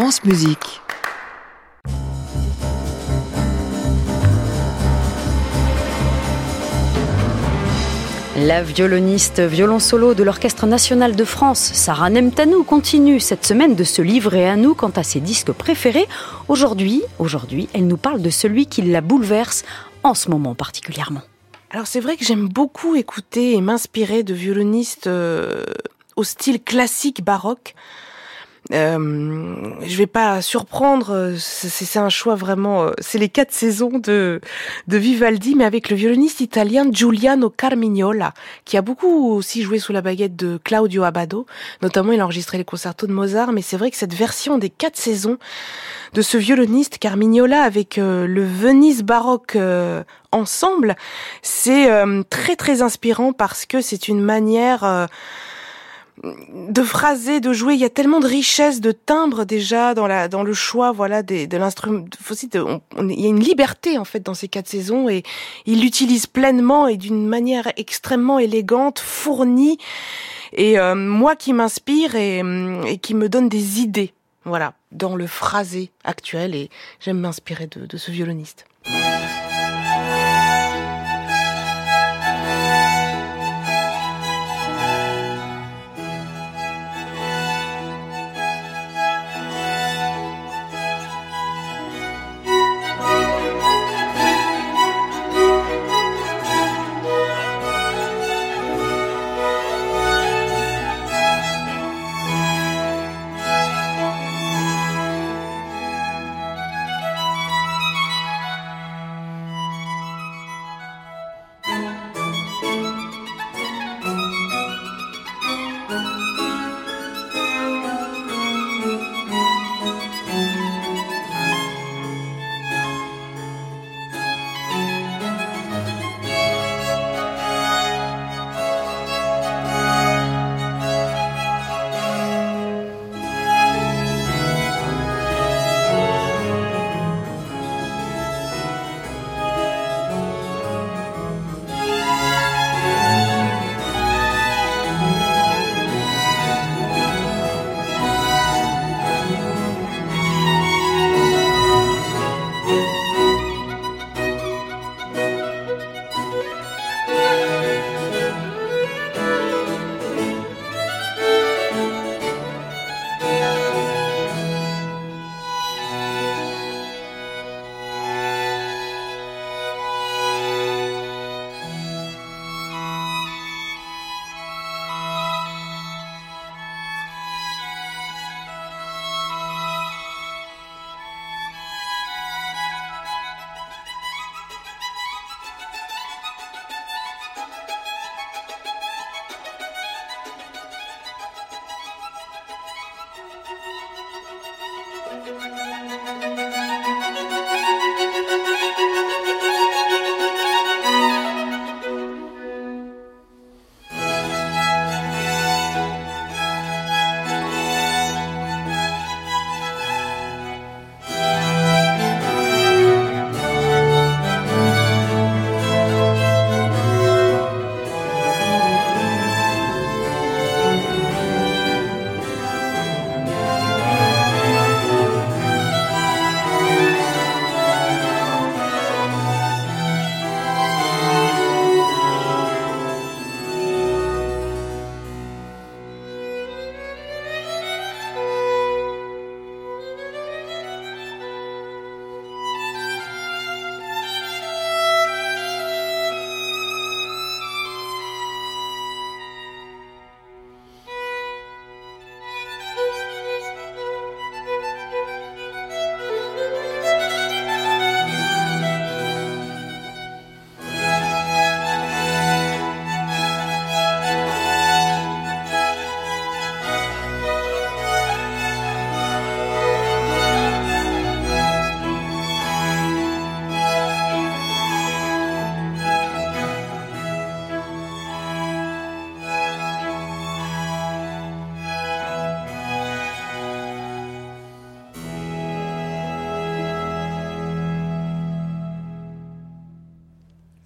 France Musique. La violoniste violon solo de l'Orchestre national de France, Sarah Nemtanou, continue cette semaine de se livrer à nous quant à ses disques préférés. Aujourd'hui, aujourd'hui, elle nous parle de celui qui la bouleverse en ce moment particulièrement. Alors c'est vrai que j'aime beaucoup écouter et m'inspirer de violonistes euh, au style classique baroque. Euh, je vais pas surprendre, c'est un choix vraiment. Euh, c'est les quatre saisons de de Vivaldi, mais avec le violoniste italien Giuliano Carmignola, qui a beaucoup aussi joué sous la baguette de Claudio Abbado. Notamment, il a enregistré les concertos de Mozart. Mais c'est vrai que cette version des quatre saisons de ce violoniste Carmignola avec euh, le Venise baroque euh, ensemble, c'est très très inspirant parce que c'est une manière de phraser, de jouer. Il y a tellement de richesse, de timbres déjà dans la dans le choix, voilà, de l'instrument. Il y a une liberté en fait dans ces quatre saisons et il l'utilise pleinement et d'une manière extrêmement élégante, fournie. Et euh, moi qui m'inspire et, qui me donne des idées, voilà, dans le phrasé actuel. Et j'aime m'inspirer de ce violoniste.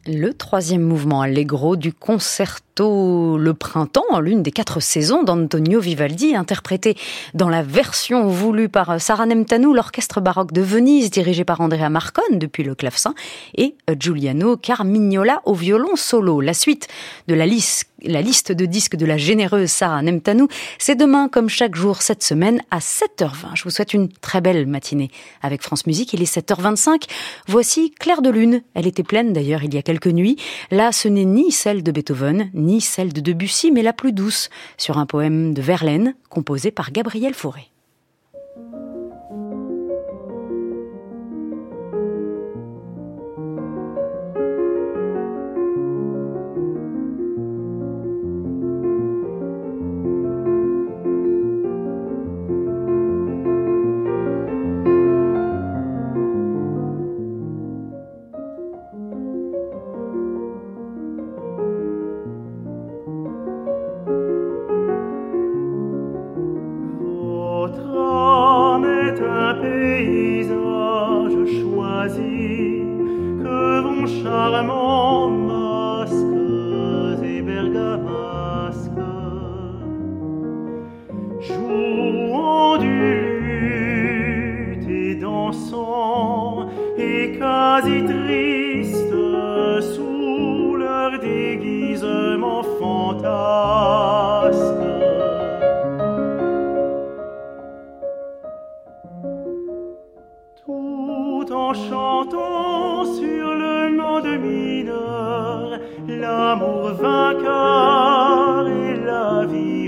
Le troisième mouvement allegro du concerto le printemps, l'une des quatre saisons d'Antonio Vivaldi, interprétée dans la version voulue par Sarah Nemtanou, l'orchestre baroque de Venise, dirigé par Andrea Marcon depuis le clavecin, et Giuliano Carmignola au violon solo. La suite de la liste la liste de disques de la généreuse Sarah Nemtanou. C'est demain, comme chaque jour cette semaine, à 7h20. Je vous souhaite une très belle matinée avec France Musique. Il est 7h25. Voici Claire de Lune. Elle était pleine d'ailleurs il y a quelques nuits. Là, ce n'est ni celle de Beethoven, ni celle de Debussy, mais la plus douce, sur un poème de Verlaine, composé par Gabriel Fauré. jouant du et dansant et quasi triste sous leur déguisement fantasque. Tout en chantant sur le monde mineur, l'amour vainqueur et la vie.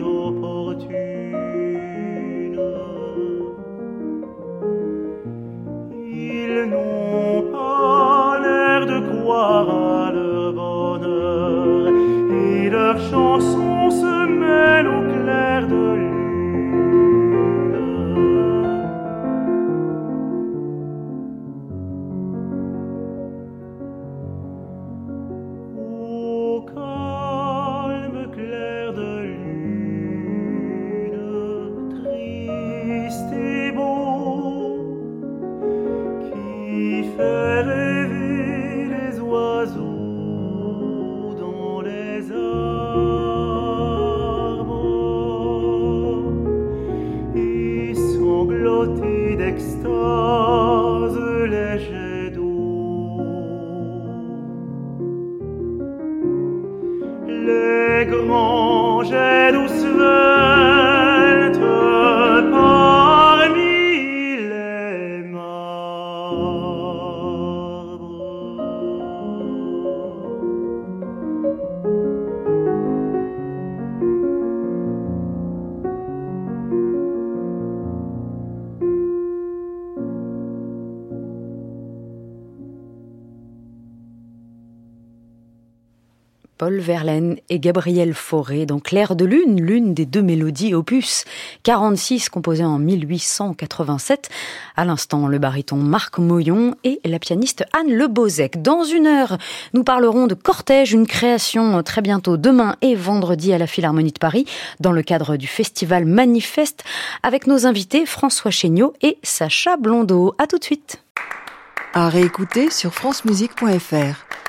n'ont pas l'air de croire à leur bonheur. Et leurs chansons se fait rêver les oiseaux dans les arbres et sangloter d'extase les jets d'eau. Les grands jets d'eau Paul Verlaine et Gabriel Fauré dans Clair de Lune, l'une des deux mélodies opus 46 composées en 1887. À l'instant, le baryton Marc Moyon et la pianiste Anne Lebozek. Dans une heure, nous parlerons de Cortège, une création très bientôt demain et vendredi à la Philharmonie de Paris dans le cadre du festival Manifeste avec nos invités François Chéniaud et Sacha Blondeau. À tout de suite. À réécouter sur francemusique.fr.